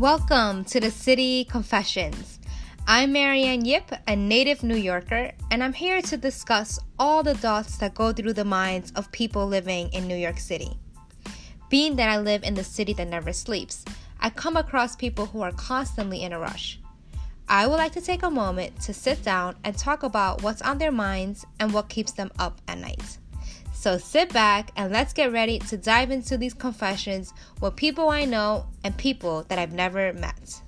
Welcome to the City Confessions. I'm Marianne Yip, a native New Yorker, and I'm here to discuss all the thoughts that go through the minds of people living in New York City. Being that I live in the city that never sleeps, I come across people who are constantly in a rush. I would like to take a moment to sit down and talk about what's on their minds and what keeps them up at night. So sit back and let's get ready to dive into these confessions with people I know and people that I've never met.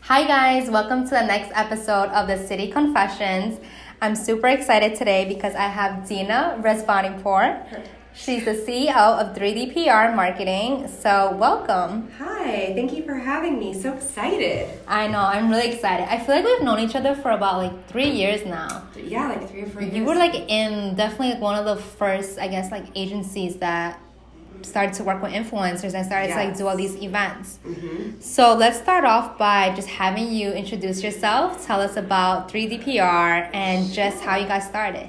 Hi, guys, welcome to the next episode of the City Confessions. I'm super excited today because I have Dina Rezvanipour. She's the CEO of 3D PR Marketing. So, welcome. Hi, thank you for having me. So excited. I know, I'm really excited. I feel like we've known each other for about like three years now. Yeah, like three or four years. You were like in definitely like one of the first, I guess, like agencies that started to work with influencers and started yes. to like do all these events. Mm-hmm. So let's start off by just having you introduce yourself. Tell us about 3D PR and just how you got started.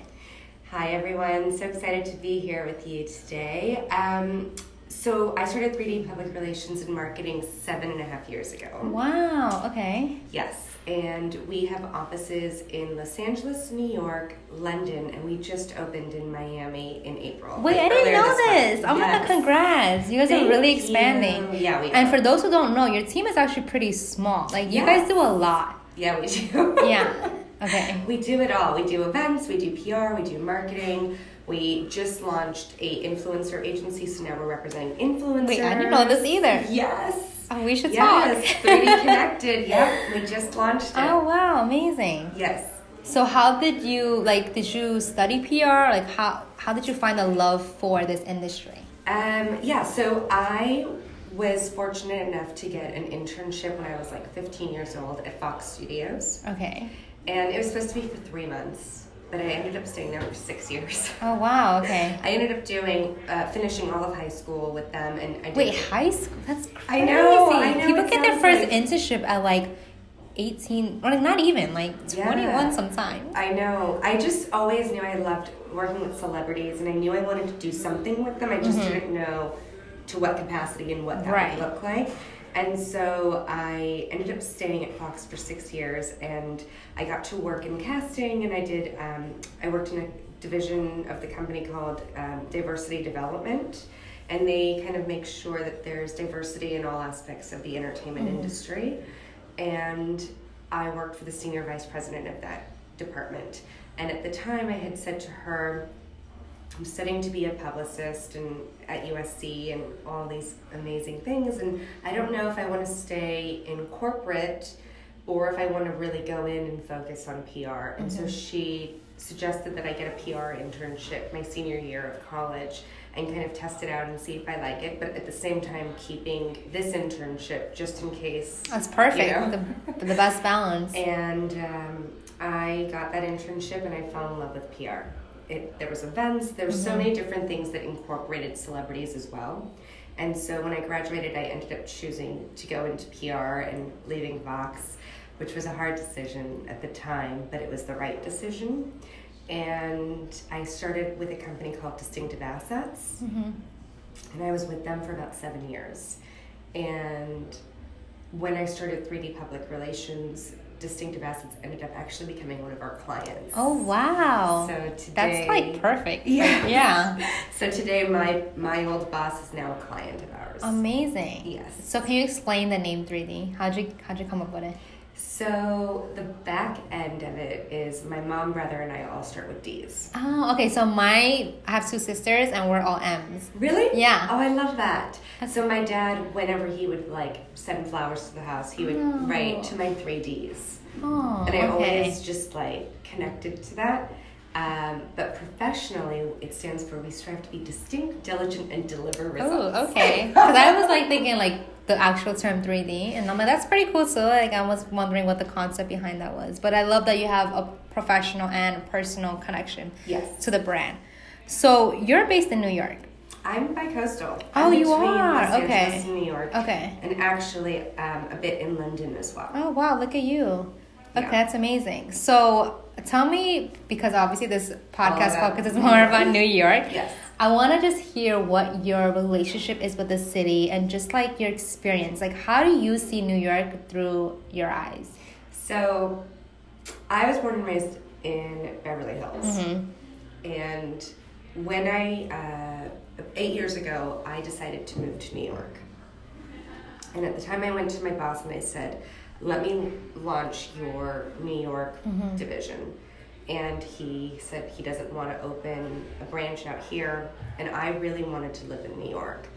Hi everyone, so excited to be here with you today. Um, so I started 3D public relations and marketing seven and a half years ago. Wow. Okay. Yes and we have offices in Los Angeles, New York, London, and we just opened in Miami in April. Wait, I didn't know this. this. Oh my god, congrats. You guys Thank are really expanding. You. Yeah, we And for those who don't know, your team is actually pretty small. Like you yes. guys do a lot. Yeah, we do. yeah. Okay. We do it all. We do events, we do PR, we do marketing. We just launched a influencer agency, so now we're representing influencers. Wait, I didn't know this either. Yes. Oh, we should yes, talk. 3D Connected. Yep, we just launched it. Oh wow, amazing. Yes. So how did you like? Did you study PR? Like how how did you find a love for this industry? Um, yeah, so I was fortunate enough to get an internship when I was like 15 years old at Fox Studios. Okay. And it was supposed to be for three months but I ended up staying there for six years. Oh wow! Okay. I ended up doing uh, finishing all of high school with them, and I did wait high school. That's crazy. I know. I know People get their first like... internship at like. 18 or like not even like 21 yeah. sometimes i know i just always knew i loved working with celebrities and i knew i wanted to do something with them i just mm-hmm. didn't know to what capacity and what that right. would look like and so I ended up staying at Fox for six years, and I got to work in casting, and I did. Um, I worked in a division of the company called um, Diversity Development, and they kind of make sure that there's diversity in all aspects of the entertainment mm-hmm. industry. And I worked for the senior vice president of that department. And at the time, I had said to her, I'm studying to be a publicist and at USC and all these amazing things and I don't know if I want to stay in corporate or if I want to really go in and focus on PR. And mm-hmm. so she suggested that I get a PR internship my senior year of college and kind of test it out and see if I like it, but at the same time keeping this internship just in case. That's perfect. You know? the, the best balance. And um, I got that internship and I fell in love with PR it, there was events there were mm-hmm. so many different things that incorporated celebrities as well and so when i graduated i ended up choosing to go into pr and leaving Fox which was a hard decision at the time but it was the right decision and i started with a company called distinctive assets mm-hmm. and i was with them for about seven years and when i started 3d public relations distinctive assets ended up actually becoming one of our clients. Oh wow! So today, that's like perfect. Yeah, yeah. so today, my my old boss is now a client of ours. Amazing. Yes. So can you explain the name 3D? How'd you how'd you come up with it? So the back end of it is my mom, brother, and I all start with D's. Oh, okay. So my I have two sisters, and we're all M's. Really? Yeah. Oh, I love that. So my dad, whenever he would like send flowers to the house, he would oh. write to my three D's. Oh, and I okay. always just like connected to that. Um, but professionally, it stands for we strive to be distinct, diligent, and deliver results. Oh, okay. Because I was like thinking like the actual term 3D, and I'm like, that's pretty cool. So like, I was wondering what the concept behind that was. But I love that you have a professional and personal connection yes. to the brand. So you're based in New York. I'm bi-coastal. Oh, I'm you are? Los Angeles Okay. and New York. Okay. And actually, um, a bit in London as well. Oh wow, look at you. Okay, Yeah. that's amazing. So tell me, because obviously this podcast about focuses New more about New York. Yes. I want to just hear what your relationship is with the city and just like your experience. Like, how do you see New York through your eyes? So, I was born and raised in Beverly Hills. Mm-hmm. And when I, uh, eight years ago, I decided to move to New York. And at the time, I went to my boss and I said, let me launch your New York Mm-hmm. division. And he said he doesn't want to open a branch out here. And I really wanted to live in New York.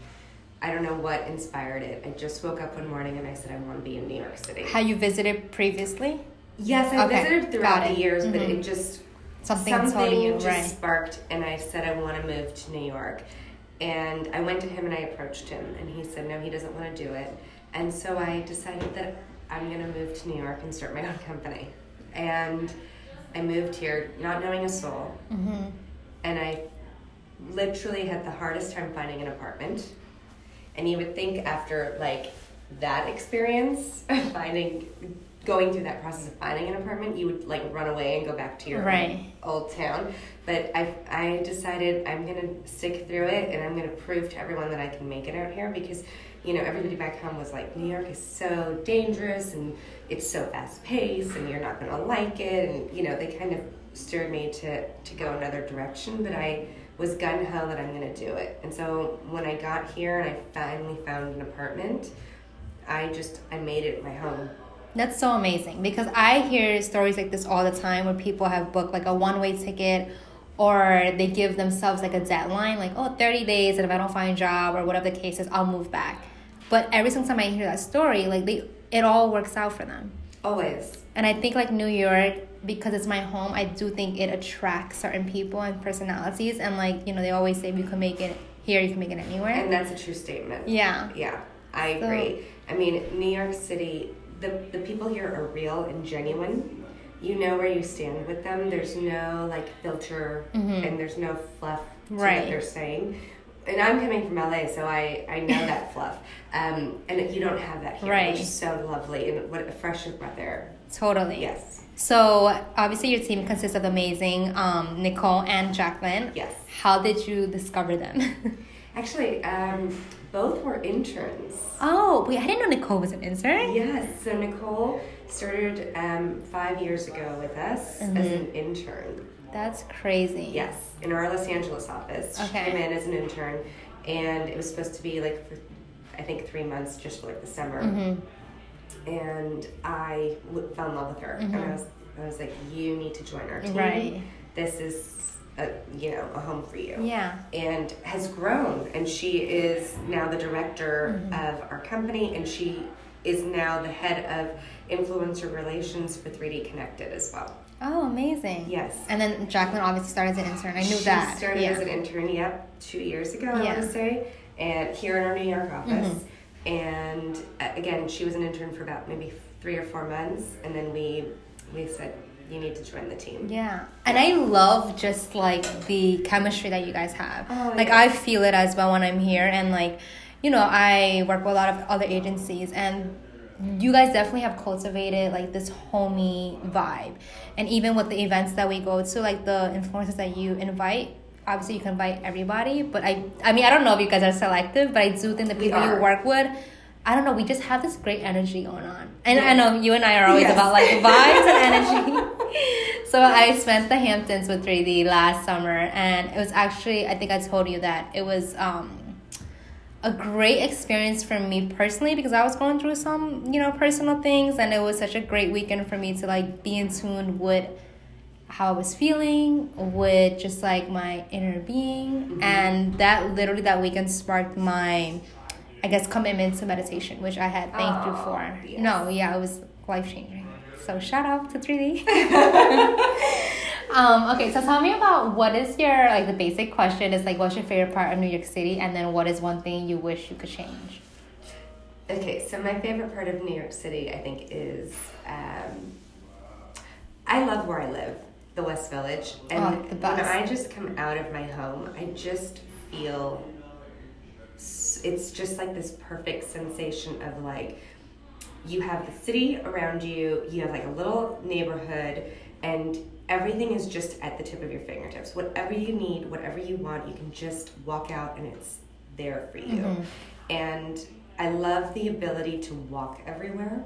I don't know what inspired it. I just woke up one morning and I said, I want to be in New York City. Have you visited previously? Yes, I Okay, visited throughout the years, but Mhm. it just Something, something you, just right? sparked, and I said I want to move to New York. And I went to him and I approached him, and he said no, he doesn't want to do it. And so I decided that I'm going to move to New York and start my own company. And I moved here not knowing a soul, Mm-hmm. and I literally had the hardest time finding an apartment. And you would think after like that experience, finding going through that process of finding an apartment, you would like run away and go back to your Right. old town. But I I decided I'm gonna stick through it and I'm gonna prove to everyone that I can make it out here because you know everybody back home was like New York is so dangerous and it's so fast paced and you're not gonna like it and you know they kind of stirred me to to go another direction but I was gun ho that I'm gonna do it and so when I got here and I finally found an apartment I just I made it my home That's so amazing because I hear stories like this all the time where people have booked like a one way ticket or they give themselves like a deadline, like, oh, 30 days, and if I don't find a job or whatever the case is, I'll move back. But every single time I hear that story, like, they, it all works out for them. always And I think like New York, because it's my home, I do think it attracts certain people and personalities. And like, you know, they always say if you can make it here, you can make it anywhere. and that's a true statement yeah. Yeah, I So- agree. I mean, New York City, the, the people here are real and genuine. You know where you stand with them. There's no like filter and there's no fluff to Mm-hmm. Right. what they're saying. And I'm coming from LA, so I, I know that fluff. Um, and you don't have that here, Right. which is so lovely and what a fresh breath air. Totally. Yes. So obviously your team consists of amazing um, Nicole and Jacqueline. Yes. How did you discover them? Actually, um, both were interns. oh, wait, I didn't know Nicole was an intern. Yes, so Nicole started um, five years ago with us as Mm-hmm. an intern. That's crazy. Yes, in our Los Angeles office. Okay. She came in as an intern, and it was supposed to be like for, I think three months, just for like the summer. Mm-hmm. And I w- fell in love with her, and I was, I was like, you need to join our team. Right. This is, a, you know, a home for you. Yeah. And has grown, and she is now the director Mm-hmm. of our company, and she is now the head of influencer relations for 3D Connected as well. Oh, amazing. Yes. And then Jacqueline obviously started as an intern. I knew she that. started yeah. as an intern, yep, two years ago, I Yeah. want to say, and here in our New York office. Mm-hmm. And uh, again, she was an intern for about maybe three or four months, and then we we said you need to join the team. Yeah. And I love just like the chemistry that you guys have. Oh, like yeah. I feel it as well when I'm here and like you know, I work with a lot of other agencies and you guys definitely have cultivated like this homey vibe. And even with the events that we go to, like the influencers that you invite, obviously you can invite everybody, but I I mean I don't know if you guys are selective, but I do think the people you work with I don't know. We just have this great energy going on, and I know you and I are always Yes. about like vibes and energy. so I spent the Hamptons with 3D last summer, and it was actually I think I told you that it was um, a great experience for me personally because I was going through some you know personal things, and it was such a great weekend for me to like be in tune with how I was feeling with just like my inner being, and that literally that weekend sparked my. I guess commitment to meditation, which I had thanked you for. yes. No, yeah, it was life changing. So shout out to 3D. um, okay, so tell me about what is your like the basic question is like what's your favorite part of New York City, and then what is one thing you wish you could change? Okay, so my favorite part of New York City, I think, is um, I love where I live, the West Village, and Oh, the when I just come out of my home, I just feel it's just like this perfect sensation of like you have the city around you, you have like a little neighborhood, and everything is just at the tip of your fingertips. Whatever you need, whatever you want, you can just walk out and it's there for you. Mm-hmm. And I love the ability to walk everywhere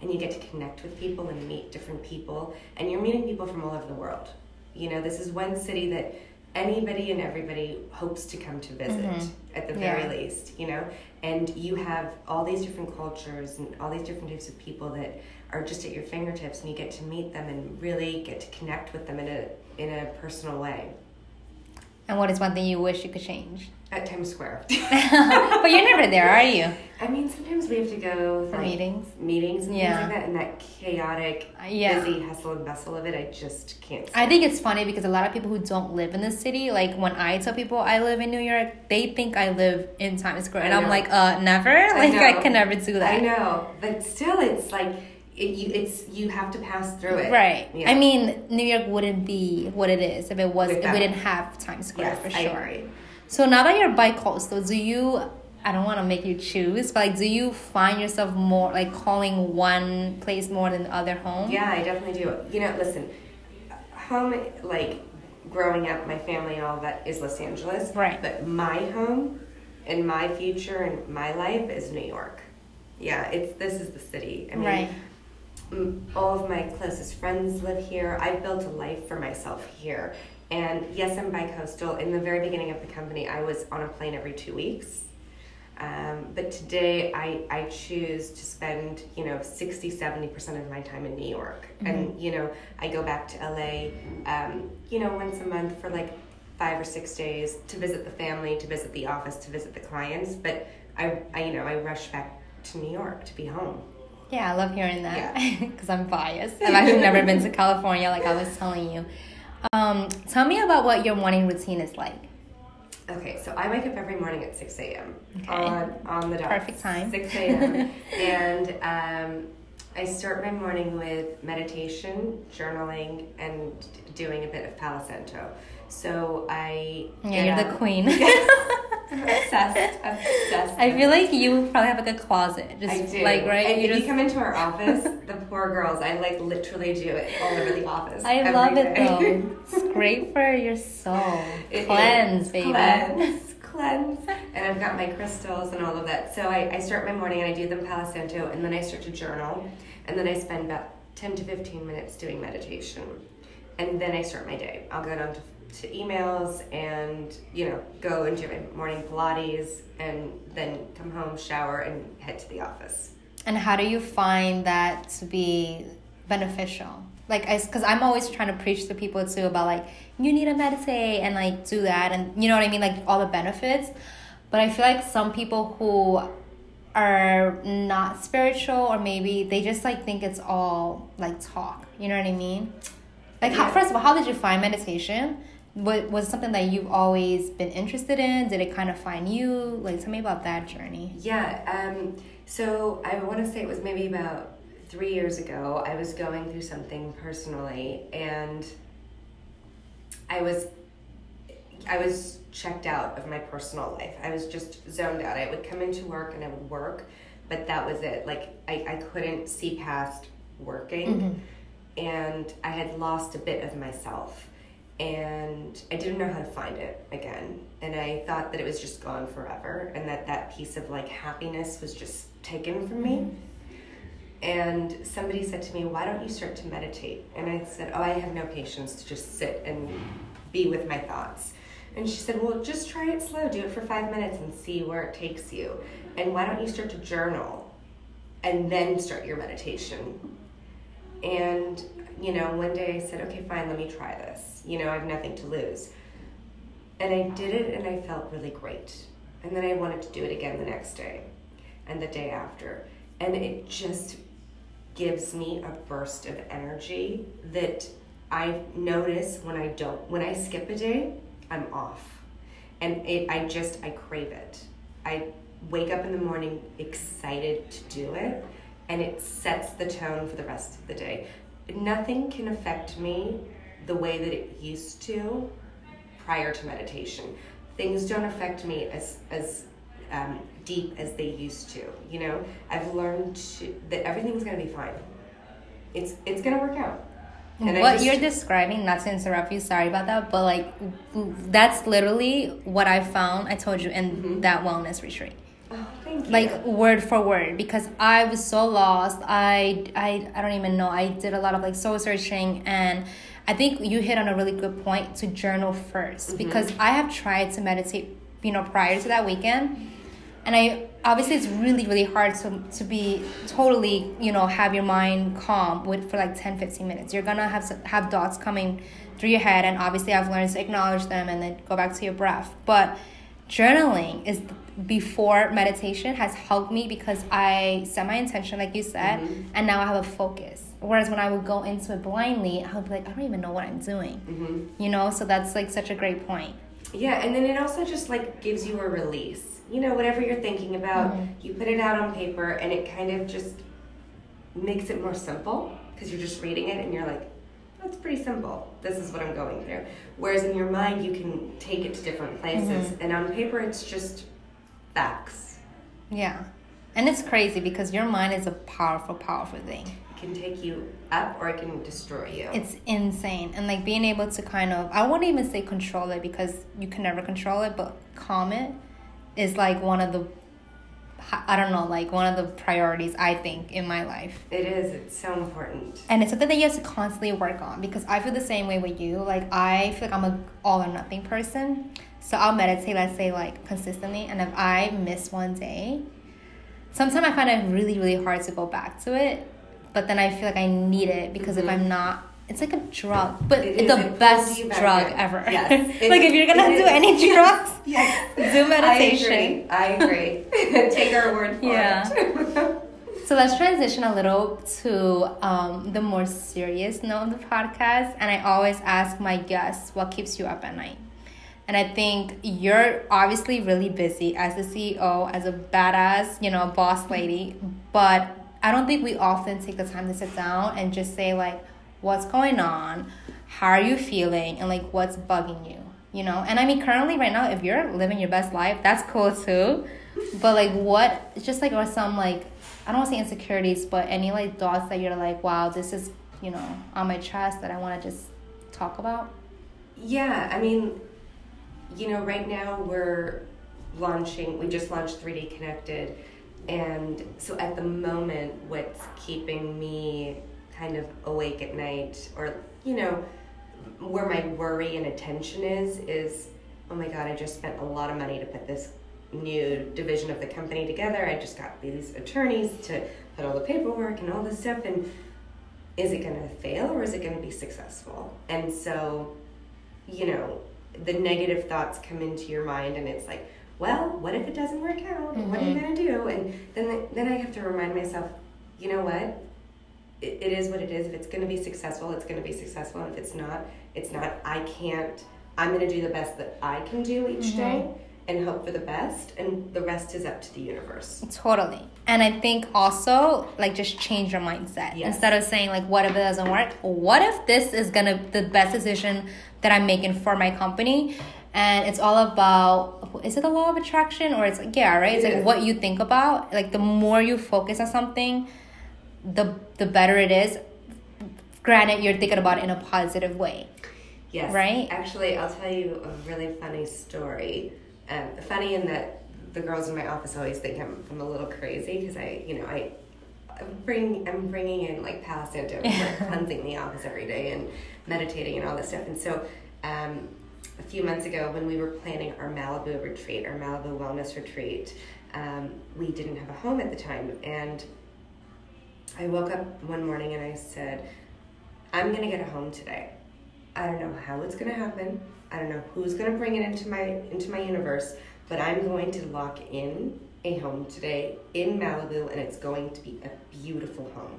and you get to connect with people and meet different people and you're meeting people from all over the world. You know, this is one city that anybody and everybody hopes to come to visit mm-hmm. at the very yeah. least, you know? And you have all these different cultures and all these different types of people that are just at your fingertips and you get to meet them and really get to connect with them in a in a personal way. And what is one thing you wish you could change? At Times Square. but you're never there, are you? I mean, sometimes we have to go for like, meetings, meetings and yeah. things like that, and that chaotic, uh, yeah. busy hustle and bustle of it. I just can't. I think it's funny because a lot of people who don't live in the city, like when I tell people I live in New York, they think I live in Times Square, and I'm like, uh, never. Like I, I can never do that. I know, but still, it's like it, you, it's you have to pass through it. Right. Yeah. I mean, New York wouldn't be what it is if it was if we didn't have Times Square yes, for sure. So now that you're bi-coastal, do you? I don't want to make you choose, but like, do you find yourself more like calling one place more than the other home? Yeah, I definitely do. You know, listen, home like growing up, my family and all that is Los Angeles. Right. But my home and my future and my life is New York. Yeah, it's this is the city. I mean, right all of my closest friends live here. I've built a life for myself here. And yes, I'm bi-coastal. In the very beginning of the company, I was on a plane every two weeks. Um, but today I, I choose to spend, you know, 60, 70% of my time in New York. Mm-hmm. And, you know, I go back to LA, um, you know, once a month for like five or six days to visit the family, to visit the office, to visit the clients. But I, I you know, I rush back to New York to be home. Yeah, I love hearing that because yeah. I'm biased. I've actually never been to California, like I was telling you. Um, tell me about what your morning routine is like. Okay, so I wake up every morning at 6 a.m. Okay. on on the dot. Perfect time. 6 a.m. and um, I start my morning with meditation, journaling, and doing a bit of Palo Santo. So I yeah, you're the queen. obsessed, obsessed. I feel like you probably have like a closet, just I do. like right. And you if just... you come into our office, the poor girls, I like literally do it all over the office. I love day. it though. it's great for your soul. It cleanse, is. baby. Cleanse, cleanse. And I've got my crystals and all of that. So I, I start my morning and I do the Palo Santo, and then I start to journal, and then I spend about ten to fifteen minutes doing meditation, and then I start my day. I'll go down to to emails and you know go and do my morning pilates and then come home shower and head to the office. And how do you find that to be beneficial? Like I because i'm always trying to preach to people too about like you need to meditate and like do that and you know what i mean? Like all the benefits. But i feel like some people who are not spiritual or maybe they just like think it's all like talk. You know what i mean? Like how, first of all how did you find meditation what was something that you've always been interested in? Did it kind of find you? Like tell me about that journey. Yeah um, so i want to say it was maybe about three years ago i was going through something personally and i was i was checked out of my personal life. I was just zoned out. I would come into work and i would work but that was it. Like i, I couldn't see past working mm-hmm. and i had lost a bit of myself and I didn't know how to find it again. And I thought that it was just gone forever and that that piece of like happiness was just taken from me. And somebody said to me, Why don't you start to meditate? And I said, Oh, I have no patience to just sit and be with my thoughts. And she said, Well, just try it slow. Do it for five minutes and see where it takes you. And why don't you start to journal and then start your meditation? And, you know, one day I said, Okay, fine, let me try this you know, I have nothing to lose. And I did it and I felt really great. And then I wanted to do it again the next day and the day after. And it just gives me a burst of energy that I notice when I don't, when I skip a day, I'm off. And it, I just, I crave it. I wake up in the morning excited to do it and it sets the tone for the rest of the day. Nothing can affect me the way that it used to prior to meditation. Things don't affect me as as um, deep as they used to. You know, I've learned to, that everything's going to be fine. It's it's going to work out. And what just, you're describing, not to interrupt you, sorry about that, but like that's literally what I found. I told you in mm-hmm. that wellness retreat. Oh, thank you. Like word for word, because I was so lost. I I I don't even know. I did a lot of like soul searching, and I think you hit on a really good point to journal 1st mm-hmm. because I have tried to meditate, you know, prior to that weekend and I obviously it's really really hard to to be totally you know have your mind calm with for like 10 15 minutes you're gonna have have thoughts coming through your head and obviously I've learned to acknowledge them and then go back to your breath but journaling is before meditation has helped me because I set my intention like you said mm-hmm. and now I have a focus whereas when I would go into it blindly I would be like I don't even know what I'm doing mm-hmm. you know so that's like such a great point yeah and then it also just like gives you a release you know, whatever you're thinking about, mm-hmm. you put it out on paper and it kind of just makes it more simple because you're just reading it and you're like, that's pretty simple. This is what I'm going through. Whereas in your mind, you can take it to different places, mm-hmm. and on paper, it's just facts. Yeah. And it's crazy because your mind is a powerful, powerful thing. Can take you up or it can destroy you. It's insane. And like being able to kind of, I wouldn't even say control it because you can never control it, but calm it is like one of the I don't know, like one of the priorities I think in my life. It is. It's so important. And it's something that you have to constantly work on because I feel the same way with you. Like I feel like I'm a all or nothing person. So I'll meditate, let's say like consistently, and if I miss one day, sometimes I find it really, really hard to go back to it. But then I feel like I need it because mm-hmm. if I'm not it's like a drug, but it the best drug ever. Yes. like if you're gonna do is. any drugs, yes. do meditation. I agree. I agree. Take our word for yeah. it. so let's transition a little to um, the more serious note of the podcast, and I always ask my guests what keeps you up at night. And I think you're obviously really busy as a CEO, as a badass, you know, boss lady. But I don't think we often take the time to sit down and just say like what's going on, how are you feeling, and like what's bugging you, you know? And I mean, currently, right now, if you're living your best life, that's cool too. But like, what, just like, or some like, I don't want to say insecurities, but any like thoughts that you're like, wow, this is, you know, on my chest that I want to just talk about? Yeah, I mean, you know, right now we're launching, we just launched 3D Connected. And so at the moment, what's keeping me kind of awake at night or you know where my worry and attention is is oh my god i just spent a lot of money to put this new division of the company together. I just got these attorneys to put all the paperwork and all this stuff. And is it going to fail or is it going to be successful? And so you know the negative thoughts come into your mind and it's like well what if it doesn't work out mm-hmm. what are you mm-hmm. to do and then then i have to remind myself you know what it, it is what it is. If it's going to be successful, it's going to be successful. And if it's not, it's not. I can't, I'm going to do the best that I can do each mm-hmm. day and hope for the best and the rest is up to the universe totally and i think also like just change your mindset yes. instead of saying like what if it doesn't work what if this is gonna the best decision that i'm making for my company and it's all about is it the law of attraction or it's like yeah right it's it like what you think about like the more you focus on something the the better it is. Granted, you're thinking about it in a positive way. Yes. Right. Actually, I'll tell you a really funny story. Um, funny in that the girls in my office always think I'm, I'm a little crazy because I, you know, I I'm bring I'm bringing in like Palo Santo, like cleansing the office every day and meditating and all this stuff. And so, um, a few months ago when we were planning our Malibu retreat, our Malibu wellness retreat, um, we didn't have a home at the time, and I woke up one morning and I said, I'm going to get a home today. I don't know how it's going to happen. I don't know who's going to bring it into my into my universe, but I'm going to lock in a home today in Malibu and it's going to be a beautiful home.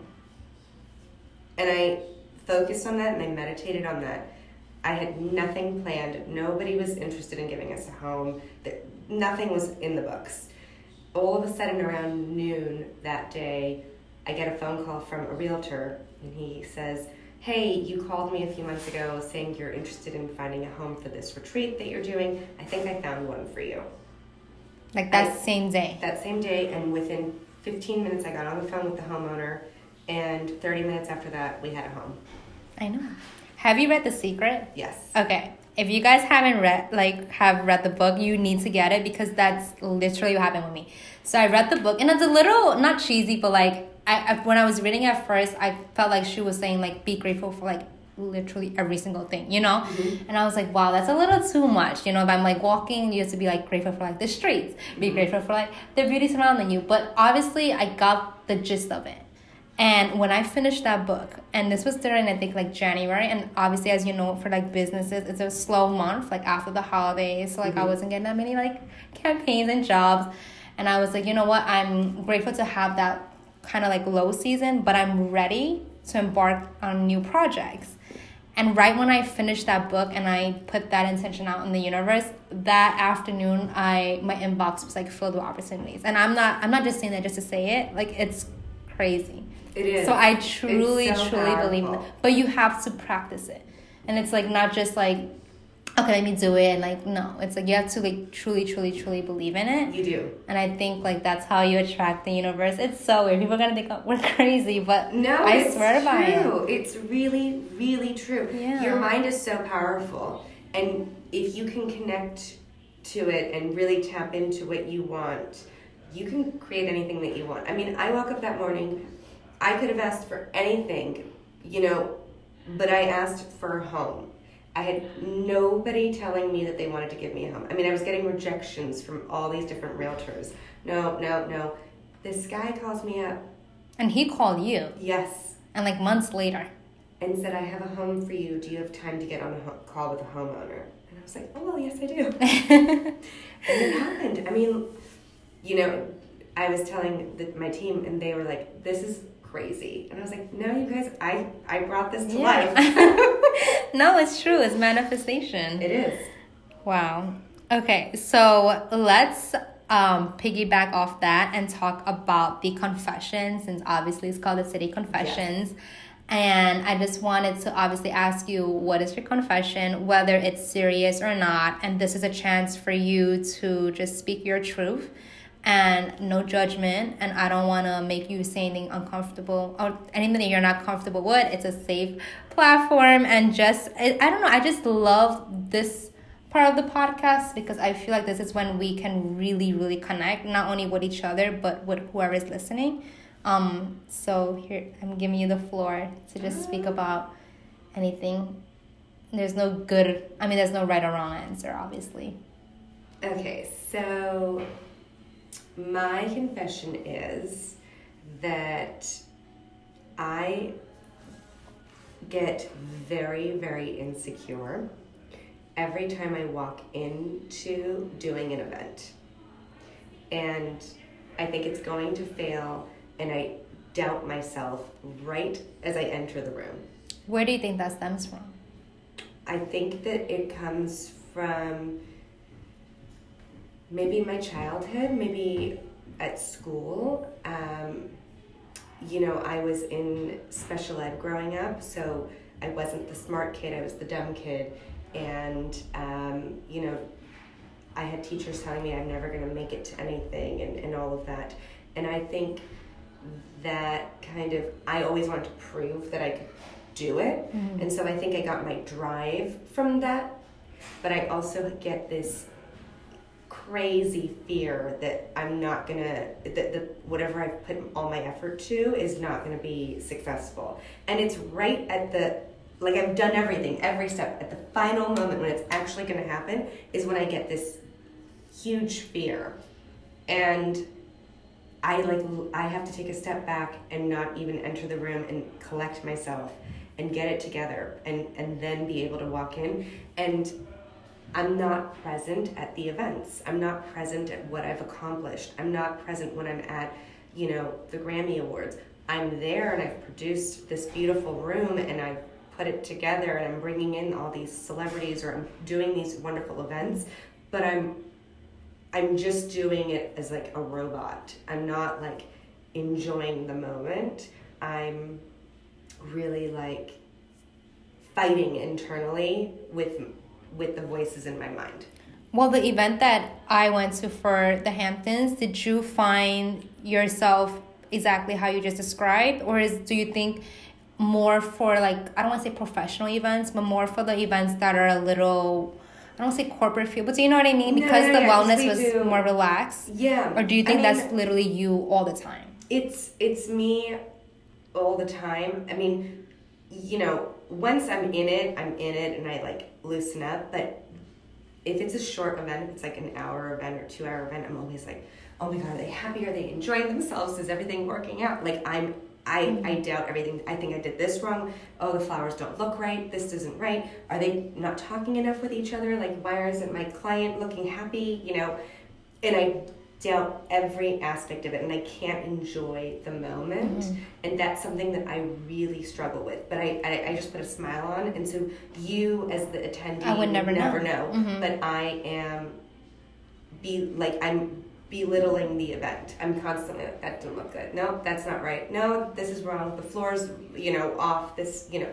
And I focused on that and I meditated on that. I had nothing planned. Nobody was interested in giving us a home. Nothing was in the books. All of a sudden around noon that day, I get a phone call from a realtor, and he says, Hey, you called me a few months ago saying you're interested in finding a home for this retreat that you're doing. I think I found one for you. Like that I, same day. That same day, and within 15 minutes, I got on the phone with the homeowner, and 30 minutes after that, we had a home. I know. Have you read The Secret? Yes. Okay. If you guys haven't read, like, have read the book, you need to get it because that's literally what happened with me. So I read the book, and it's a little not cheesy, but like, I, I when I was reading it at first, I felt like she was saying like, be grateful for like literally every single thing, you know? Mm-hmm. And I was like, wow, that's a little too much. You know, if I'm like walking, you have to be like grateful for like the streets, be mm-hmm. grateful for like the beauty surrounding you. But obviously, I got the gist of it. And when I finished that book, and this was during I think like January, and obviously as you know for like businesses, it's a slow month like after the holidays, so like mm-hmm. I wasn't getting that many like campaigns and jobs, and I was like, you know what, I'm grateful to have that kind of like low season, but I'm ready to embark on new projects. And right when I finished that book and I put that intention out in the universe, that afternoon I my inbox was like filled with opportunities. And I'm not I'm not just saying that just to say it. Like it's crazy. It is. So I truly, so truly powerful. believe in it. But you have to practice it. And it's like not just like, okay, let me do it. And like, no, it's like you have to like truly, truly, truly believe in it. You do. And I think like that's how you attract the universe. It's so weird. People are gonna think oh, we're crazy, but no, I swear by it. It's really, really true. Yeah. Your mind is so powerful. And if you can connect to it and really tap into what you want, you can create anything that you want. I mean, I woke up that morning, I could have asked for anything, you know, but I asked for a home. I had nobody telling me that they wanted to give me a home. I mean, I was getting rejections from all these different realtors. No, no, no. This guy calls me up. And he called you? Yes. And like months later? And said, I have a home for you. Do you have time to get on a ho- call with a homeowner? And I was like, oh, well, yes, I do. and it happened. I mean, you know, I was telling the, my team, and they were like, this is crazy. And I was like, no, you guys, I, I brought this to yeah. life. no, it's true. It's manifestation. It is. Wow. Okay, so let's um, piggyback off that and talk about the confessions, since obviously it's called the City Confessions. Yes. And I just wanted to obviously ask you what is your confession, whether it's serious or not. And this is a chance for you to just speak your truth and no judgment and i don't want to make you say anything uncomfortable or anything that you're not comfortable with. It's a safe platform and just i, I don't know i just love this part of the podcast because i feel like this is when we can really really connect not only with each other but with whoever is listening. Um so here i'm giving you the floor to just speak about anything. There's no good i mean there's no right or wrong answer obviously. Okay so my confession is that I get very, very insecure every time I walk into doing an event. And I think it's going to fail, and I doubt myself right as I enter the room. Where do you think that stems from? I think that it comes from maybe my childhood, maybe at school. Um, you know, I was in special ed growing up, so I wasn't the smart kid, I was the dumb kid. And, um, you know, I had teachers telling me I'm never going to make it to anything and, and all of that. And I think that kind of, I always wanted to prove that I could do it. Mm-hmm. And so I think I got my drive from that. But I also get this crazy fear that I'm not gonna that, that whatever I've put all my effort to is not gonna be successful. And it's right at the like I've done everything, every step. At the final moment when it's actually gonna happen is when I get this huge fear. And I like I have to take a step back and not even enter the room and collect myself and get it together and and then be able to walk in and I'm not present at the events. I'm not present at what I've accomplished. I'm not present when I'm at, you know, the Grammy Awards. I'm there and I've produced this beautiful room and I've put it together and I'm bringing in all these celebrities or I'm doing these wonderful events, but I'm I'm just doing it as like a robot. I'm not like enjoying the moment. I'm really like fighting internally with with the voices in my mind. Well, the event that I went to for the Hamptons, did you find yourself exactly how you just described, or is do you think more for like I don't want to say professional events, but more for the events that are a little I don't say corporate feel, but do you know what I mean? Because no, no, the wellness was do. more relaxed. Yeah. Or do you think I mean, that's literally you all the time? It's it's me all the time. I mean, you know, once I'm in it, I'm in it and I like loosen up. But if it's a short event, if it's like an hour event or two hour event, I'm always like, oh my god, are they happy? Are they enjoying themselves? Is everything working out? Like I'm I, mm-hmm. I doubt everything. I think I did this wrong. Oh, the flowers don't look right. This isn't right. Are they not talking enough with each other? Like, why isn't my client looking happy? You know, and I doubt every aspect of it and I can't enjoy the moment. Mm-hmm. And that's something that I really struggle with. But I, I, I, just put a smile on. And so you, as the attendee, I would never, never know. know. Mm-hmm. But I am, be like, I'm belittling the event. I'm constantly like, that didn't look good. No, that's not right. No, this is wrong. The floor's, you know, off. This, you know,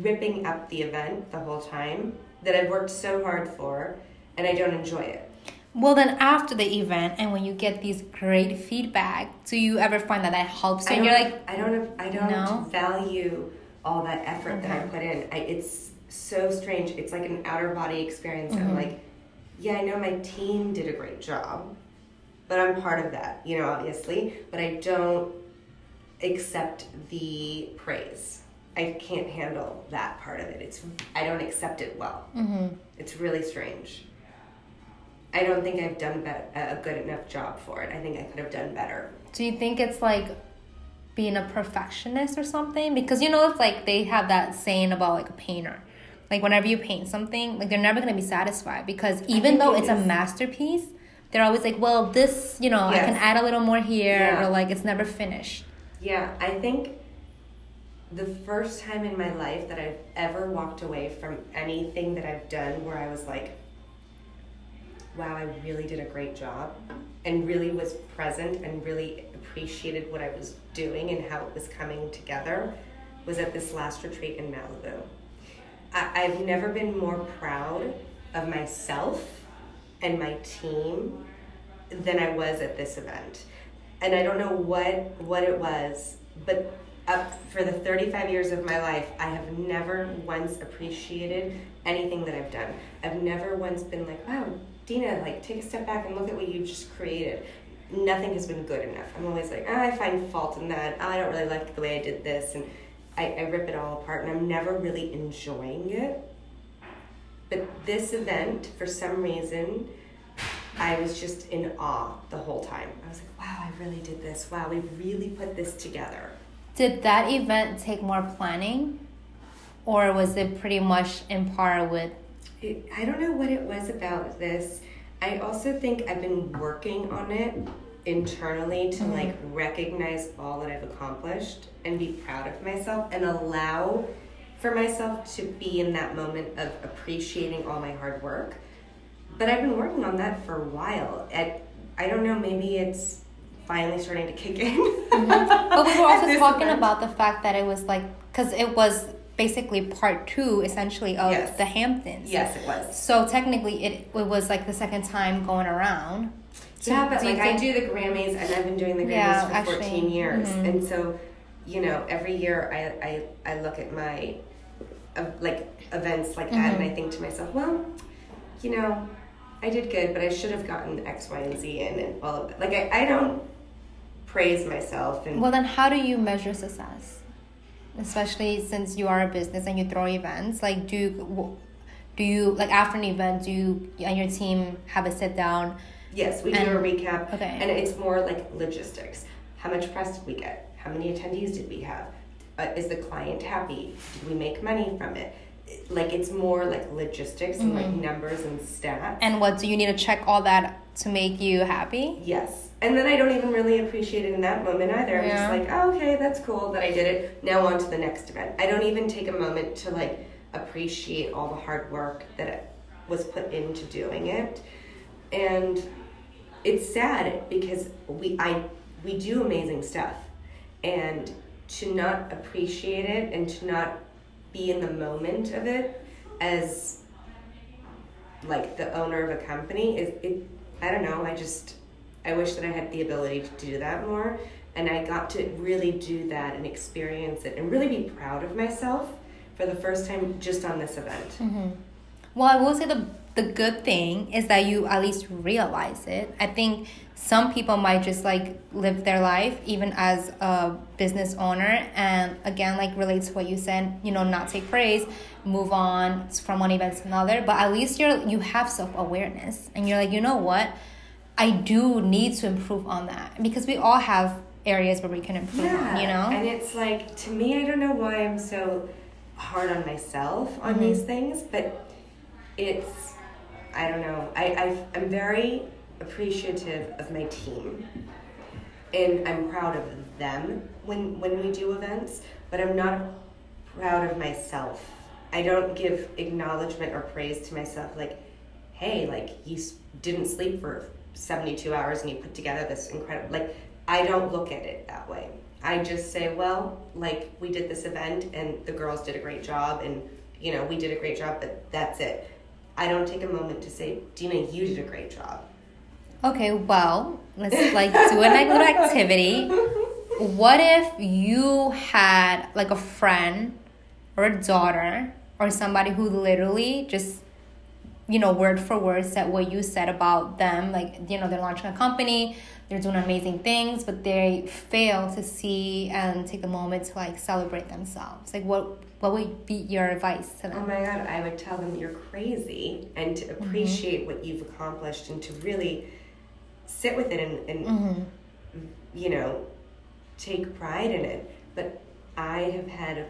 ripping up the event the whole time that I've worked so hard for and I don't enjoy it. Well, then after the event and when you get these great feedback, do you ever find that that helps you? And you're like, I don't, I don't no? value all that effort okay. that I put in. I, it's so strange. It's like an outer body experience. Mm-hmm. I'm like, yeah, I know my team did a great job but I'm part of that, you know, obviously. But I don't accept the praise. I can't handle that part of it. It's I don't accept it well. Mm-hmm. It's really strange. I don't think I've done a good enough job for it. I think I could have done better. Do you think it's like being a perfectionist or something? Because you know, it's like they have that saying about like a painter. Like whenever you paint something, like they're never gonna be satisfied because even though it's a masterpiece, they're always like, well, this, you know, yes. I can add a little more here, yeah. or like it's never finished. Yeah, I think the first time in my life that I've ever walked away from anything that I've done where I was like, wow, I really did a great job, and really was present and really appreciated what I was doing and how it was coming together was at this last retreat in Malibu. I, I've never been more proud of myself and my team than I was at this event. And I don't know what what it was, but up for the 35 years of my life, I have never once appreciated anything that I've done. I've never once been like, wow, Dina, like take a step back and look at what you just created. Nothing has been good enough. I'm always like, oh, I find fault in that. Oh, I don't really like the way I did this. And I, I rip it all apart and I'm never really enjoying it. But this event, for some reason, I was just in awe the whole time. I was like, wow, I really did this. Wow, we really put this together. Did that event take more planning? Or was it pretty much in par with? It, I don't know what it was about this. I also think I've been working on it internally to mm-hmm. like recognize all that I've accomplished and be proud of myself and allow for myself to be in that moment of appreciating all my hard work but I've been working on that for a while. At, I don't know, maybe it's finally starting to kick in. mm-hmm. But we were also talking about the fact that it was like, because it was basically part two essentially of yes. the Hamptons. Yes, it was. So technically, it, it was like the second time going around. So yeah, but like think... I do the Grammys, and I've been doing the Grammys yeah, for actually, 14 years, mm-hmm. and so you know, every year I I, I look at my uh, like events like that, mm-hmm. and I think to myself, well, you know, I did good, but I should have gotten X, Y, and Z in and all of it. Like I, I don't praise myself and Well then how do you measure success? Especially since you are a business and you throw events. Like do you, do you like after an event do you and your team have a sit down? Yes, we and, do a recap. Okay. And it's more like logistics. How much press did we get? How many attendees did we have? Uh, is the client happy? Did we make money from it? like it's more like logistics and mm-hmm. like numbers and stats. And what do you need to check all that to make you happy? Yes. And then I don't even really appreciate it in that moment either. I'm yeah. just like, oh, okay, that's cool that I did it. Now on to the next event. I don't even take a moment to like appreciate all the hard work that was put into doing it. And it's sad because we I we do amazing stuff. And to not appreciate it and to not be in the moment of it as like the owner of a company is it I don't know. I just I wish that I had the ability to do that more, and I got to really do that and experience it and really be proud of myself for the first time just on this event. Mm-hmm. Well, I will say the the good thing is that you at least realize it. I think some people might just like live their life even as a business owner and again like relates to what you said you know not take praise move on from one event to another but at least you're you have self-awareness and you're like you know what i do need to improve on that because we all have areas where we can improve yeah, on, you know and it's like to me i don't know why i'm so hard on myself on mm-hmm. these things but it's i don't know i i i'm very appreciative of my team and I'm proud of them when when we do events, but I'm not proud of myself. I don't give acknowledgement or praise to myself like, hey, like you didn't sleep for 72 hours and you put together this incredible like I don't look at it that way. I just say, well, like we did this event and the girls did a great job and you know, we did a great job, but that's it. I don't take a moment to say, Dina, you did a great job Okay, well, let's like do a little activity. What if you had like a friend or a daughter or somebody who literally just you know word for word said what you said about them like you know they're launching a company they're doing amazing things but they fail to see and take the moment to like celebrate themselves like what what would be your advice to them oh my god i would tell them you're crazy and to mm-hmm. appreciate mm-hmm. what you've accomplished and to really sit with it and, and mm-hmm. you know take pride in it but i have had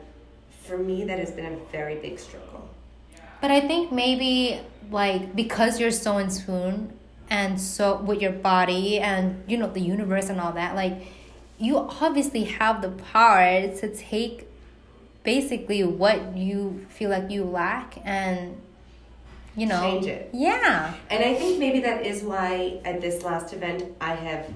for me that has been a very big struggle but i think maybe like because you're so in tune and so with your body and you know the universe and all that like you obviously have the power to take basically what you feel like you lack and you know change it. Yeah. And i think maybe that is why at this last event i have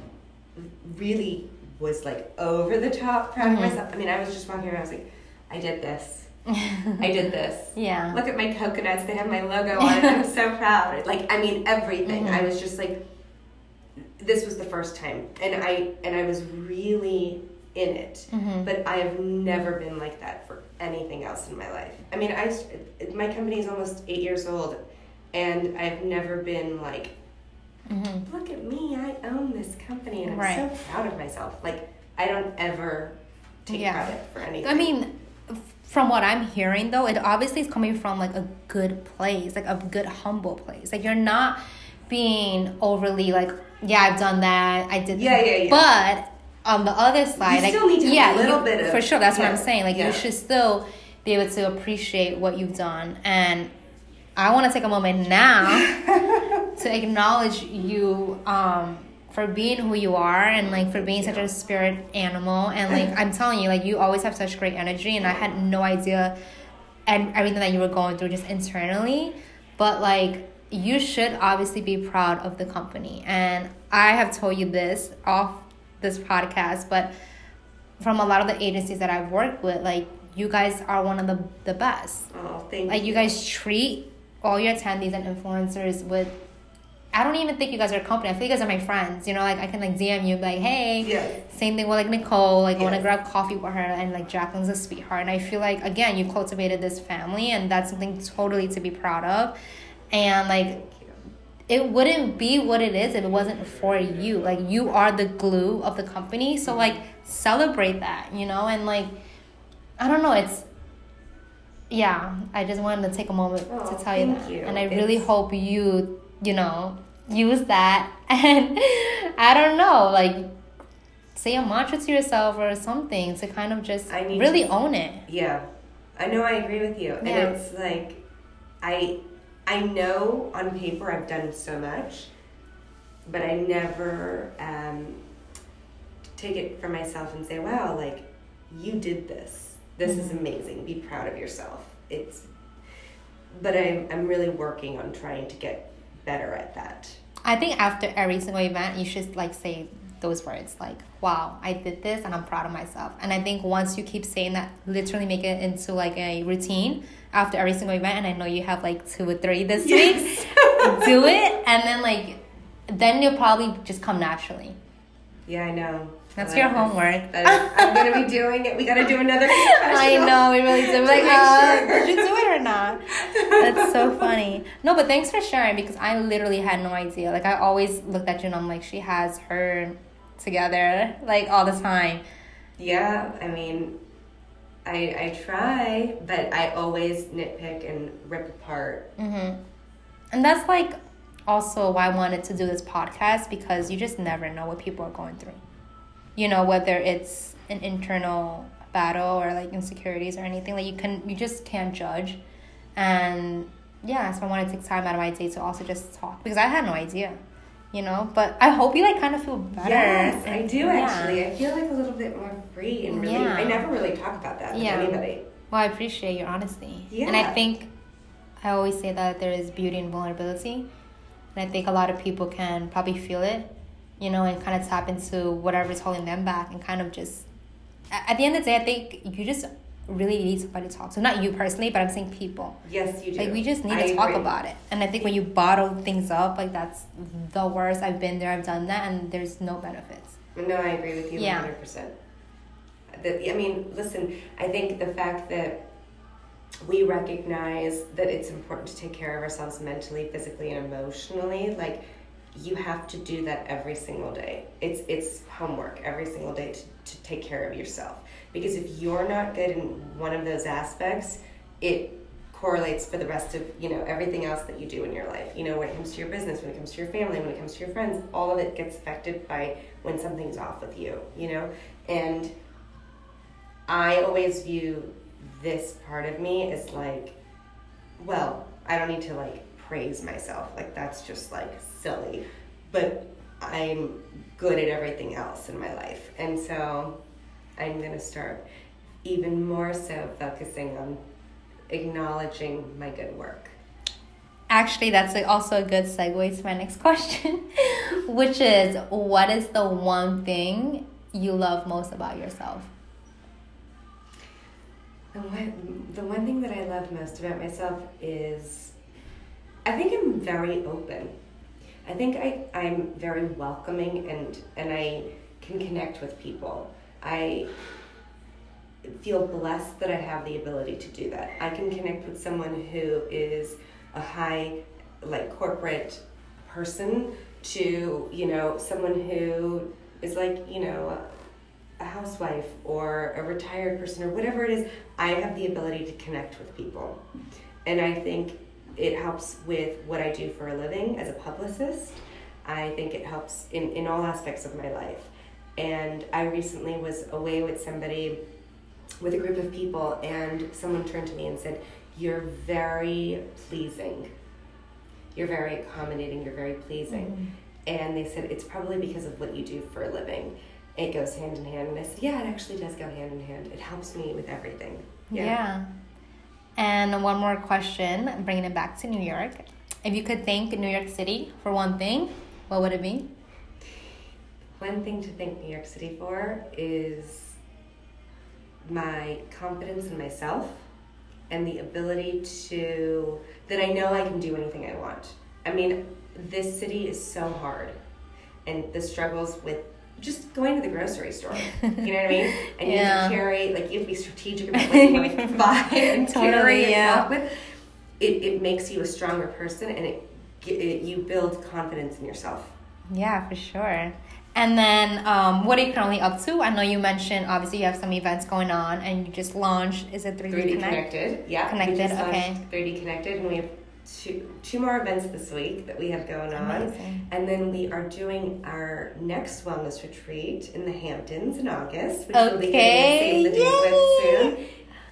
really was like over the top proud mm-hmm. of myself. I mean i was just walking around i was like i did this I did this. Yeah. Look at my coconuts. They have my logo on it. I'm so proud. Like, I mean, everything. Mm-hmm. I was just like, this was the first time, and I and I was really in it. Mm-hmm. But I have never been like that for anything else in my life. I mean, I my company is almost eight years old, and I've never been like, mm-hmm. look at me, I own this company, and I'm right. so proud of myself. Like I don't ever take yeah. credit for anything. I mean. From what I'm hearing, though, it obviously is coming from like a good place, like a good humble place. Like you're not being overly like, yeah, I've done that, I did, yeah, yeah, yeah. But on the other side, you to yeah, a little you, bit of for sure. That's yeah, what I'm saying. Like yeah. you should still be able to appreciate what you've done, and I want to take a moment now to acknowledge you um, for being who you are and like for being such a spirit animal. And like I'm telling you, like you always have such great energy, and I had no idea and everything that you were going through just internally, but like you should obviously be proud of the company. And I have told you this off this podcast, but from a lot of the agencies that I've worked with, like you guys are one of the the best. Oh, thank like you. you guys treat all your attendees and influencers with I don't even think you guys are a company. I feel you guys are my friends. You know, like I can like DM you like, hey. Yeah. Same thing with like Nicole. Like yes. I want to grab coffee with her, and like Jacqueline's a sweetheart. And I feel like again, you cultivated this family, and that's something totally to be proud of. And like it wouldn't be what it is if it wasn't for you. Like you are the glue of the company. So mm-hmm. like celebrate that, you know, and like I don't know, it's yeah, I just wanted to take a moment oh, to tell you that. You. And I it's... really hope you, you know, use that and I don't know, like say a mantra to yourself or something to kind of just really to, own it. Yeah. I know I agree with you. And it's like I I know on paper I've done so much, but I never um, take it for myself and say, wow, like, you did this. This mm-hmm. is amazing. Be proud of yourself. It's, but I'm, I'm really working on trying to get better at that. I think after every single event, you should like say those words like, wow, I did this and I'm proud of myself. And I think once you keep saying that, literally make it into like a routine after every single event. And I know you have like two or three this yes. week. do it and then like then you'll probably just come naturally. Yeah, I know. That's like your homework. I'm gonna be doing it. We gotta do another. I know we really do. Like, uh, sure. did you do it or not? That's so funny. No, but thanks for sharing because I literally had no idea. Like I always looked at you and I'm like, she has her together like all the time. Yeah, I mean, I I try, but I always nitpick and rip apart. Mm-hmm. And that's like also why I wanted to do this podcast because you just never know what people are going through. You know, whether it's an internal battle or like insecurities or anything, like you can you just can't judge. And yeah, so I wanted to take time out of my day to also just talk because I had no idea. You know, but I hope you like kind of feel better. Yes, I do yeah. actually. I feel like a little bit more free and really. Yeah. I never really talk about that yeah. with anybody. Well, I appreciate your honesty. Yeah. And I think I always say that there is beauty in vulnerability and I think a lot of people can probably feel it, you know, and kind of tap into whatever's holding them back and kind of just, at the end of the day, I think you just really need somebody to talk to. Not you personally, but I'm saying people. Yes, you do. Like, we just need I to talk agree. about it. And I think when you bottle things up, like, that's the worst. I've been there, I've done that, and there's no benefits. No, I agree with you yeah. 100%. The, I mean, listen, I think the fact that we recognize that it's important to take care of ourselves mentally, physically, and emotionally. Like you have to do that every single day. It's it's homework every single day to, to take care of yourself. Because if you're not good in one of those aspects, it correlates for the rest of you know everything else that you do in your life you know when it comes to your business when it comes to your family when it comes to your friends all of it gets affected by when something's off with you you know and i always view this part of me as like, well, I don't need to like praise myself. Like that's just like silly. But I'm good at everything else in my life. And so I'm going to start even more so focusing on acknowledging my good work. Actually, that's also a good segue to my next question, which is what is the one thing you love most about yourself? The one, the one thing that I love most about myself is I think I'm very open. I think I, I'm very welcoming and, and I can connect with people. I feel blessed that I have the ability to do that. I can connect with someone who is a high, like, corporate person to, you know, someone who is like, you know, a housewife or a retired person or whatever it is, I have the ability to connect with people. And I think it helps with what I do for a living as a publicist. I think it helps in, in all aspects of my life. And I recently was away with somebody, with a group of people, and someone turned to me and said, You're very pleasing. You're very accommodating. You're very pleasing. Mm-hmm. And they said, It's probably because of what you do for a living it goes hand in hand. And I said, yeah, it actually does go hand in hand. It helps me with everything. Yeah. yeah. And one more question, bringing it back to New York. If you could thank New York City for one thing, what would it be? One thing to thank New York City for is my confidence in myself and the ability to, that I know I can do anything I want. I mean, this city is so hard and the struggles with just going to the grocery store. You know what I mean? And you have to carry, like, you have to be strategic about what you want to buy and totally, carry yeah. with. It, it makes you a stronger person and it, it you build confidence in yourself. Yeah, for sure. And then, um, what are you currently up to? I know you mentioned obviously you have some events going on, and you just launched. Is it 3D, 3D Connect? Connected? Yeah, connected. okay. 3D Connected, and we have two two more events this week that we have going on. Amazing. And then we are doing our next wellness retreat in the Hamptons in August, which okay. we'll be getting the date with soon.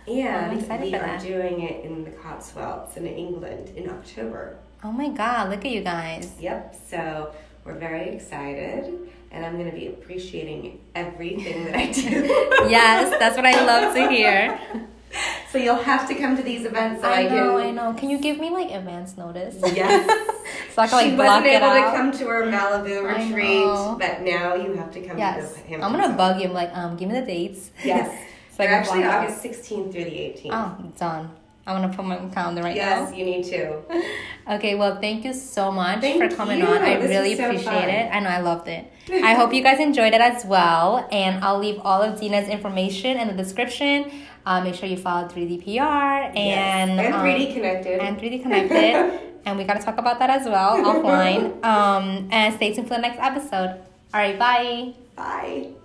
And we are that. doing it in the Cotswolds in England in October. Oh my god, look at you guys. Yep. So we're very excited and I'm going to be appreciating everything that I do. yes, that's what I love to hear. so you'll have to come to these events. I, I know, can... I know. Can you give me like advance notice? Yes. so I can like she wasn't able to come to our Malibu retreat, but now you have to come yes. to the I'm gonna bug him like, um, give me the dates. Yes. so They're actually August 16th through the 18th. Oh, done. I'm gonna put my calendar right yes, now. Yes, you need to. Okay, well, thank you so much thank for coming you. on. I this really so appreciate fun. it. I know I loved it. I hope you guys enjoyed it as well. And I'll leave all of Dina's information in the description. Uh, make sure you follow 3DPR and yes. and 3D um, Connected. And 3D Connected. and we gotta talk about that as well offline. Um, and stay tuned for the next episode. All right, bye. Bye.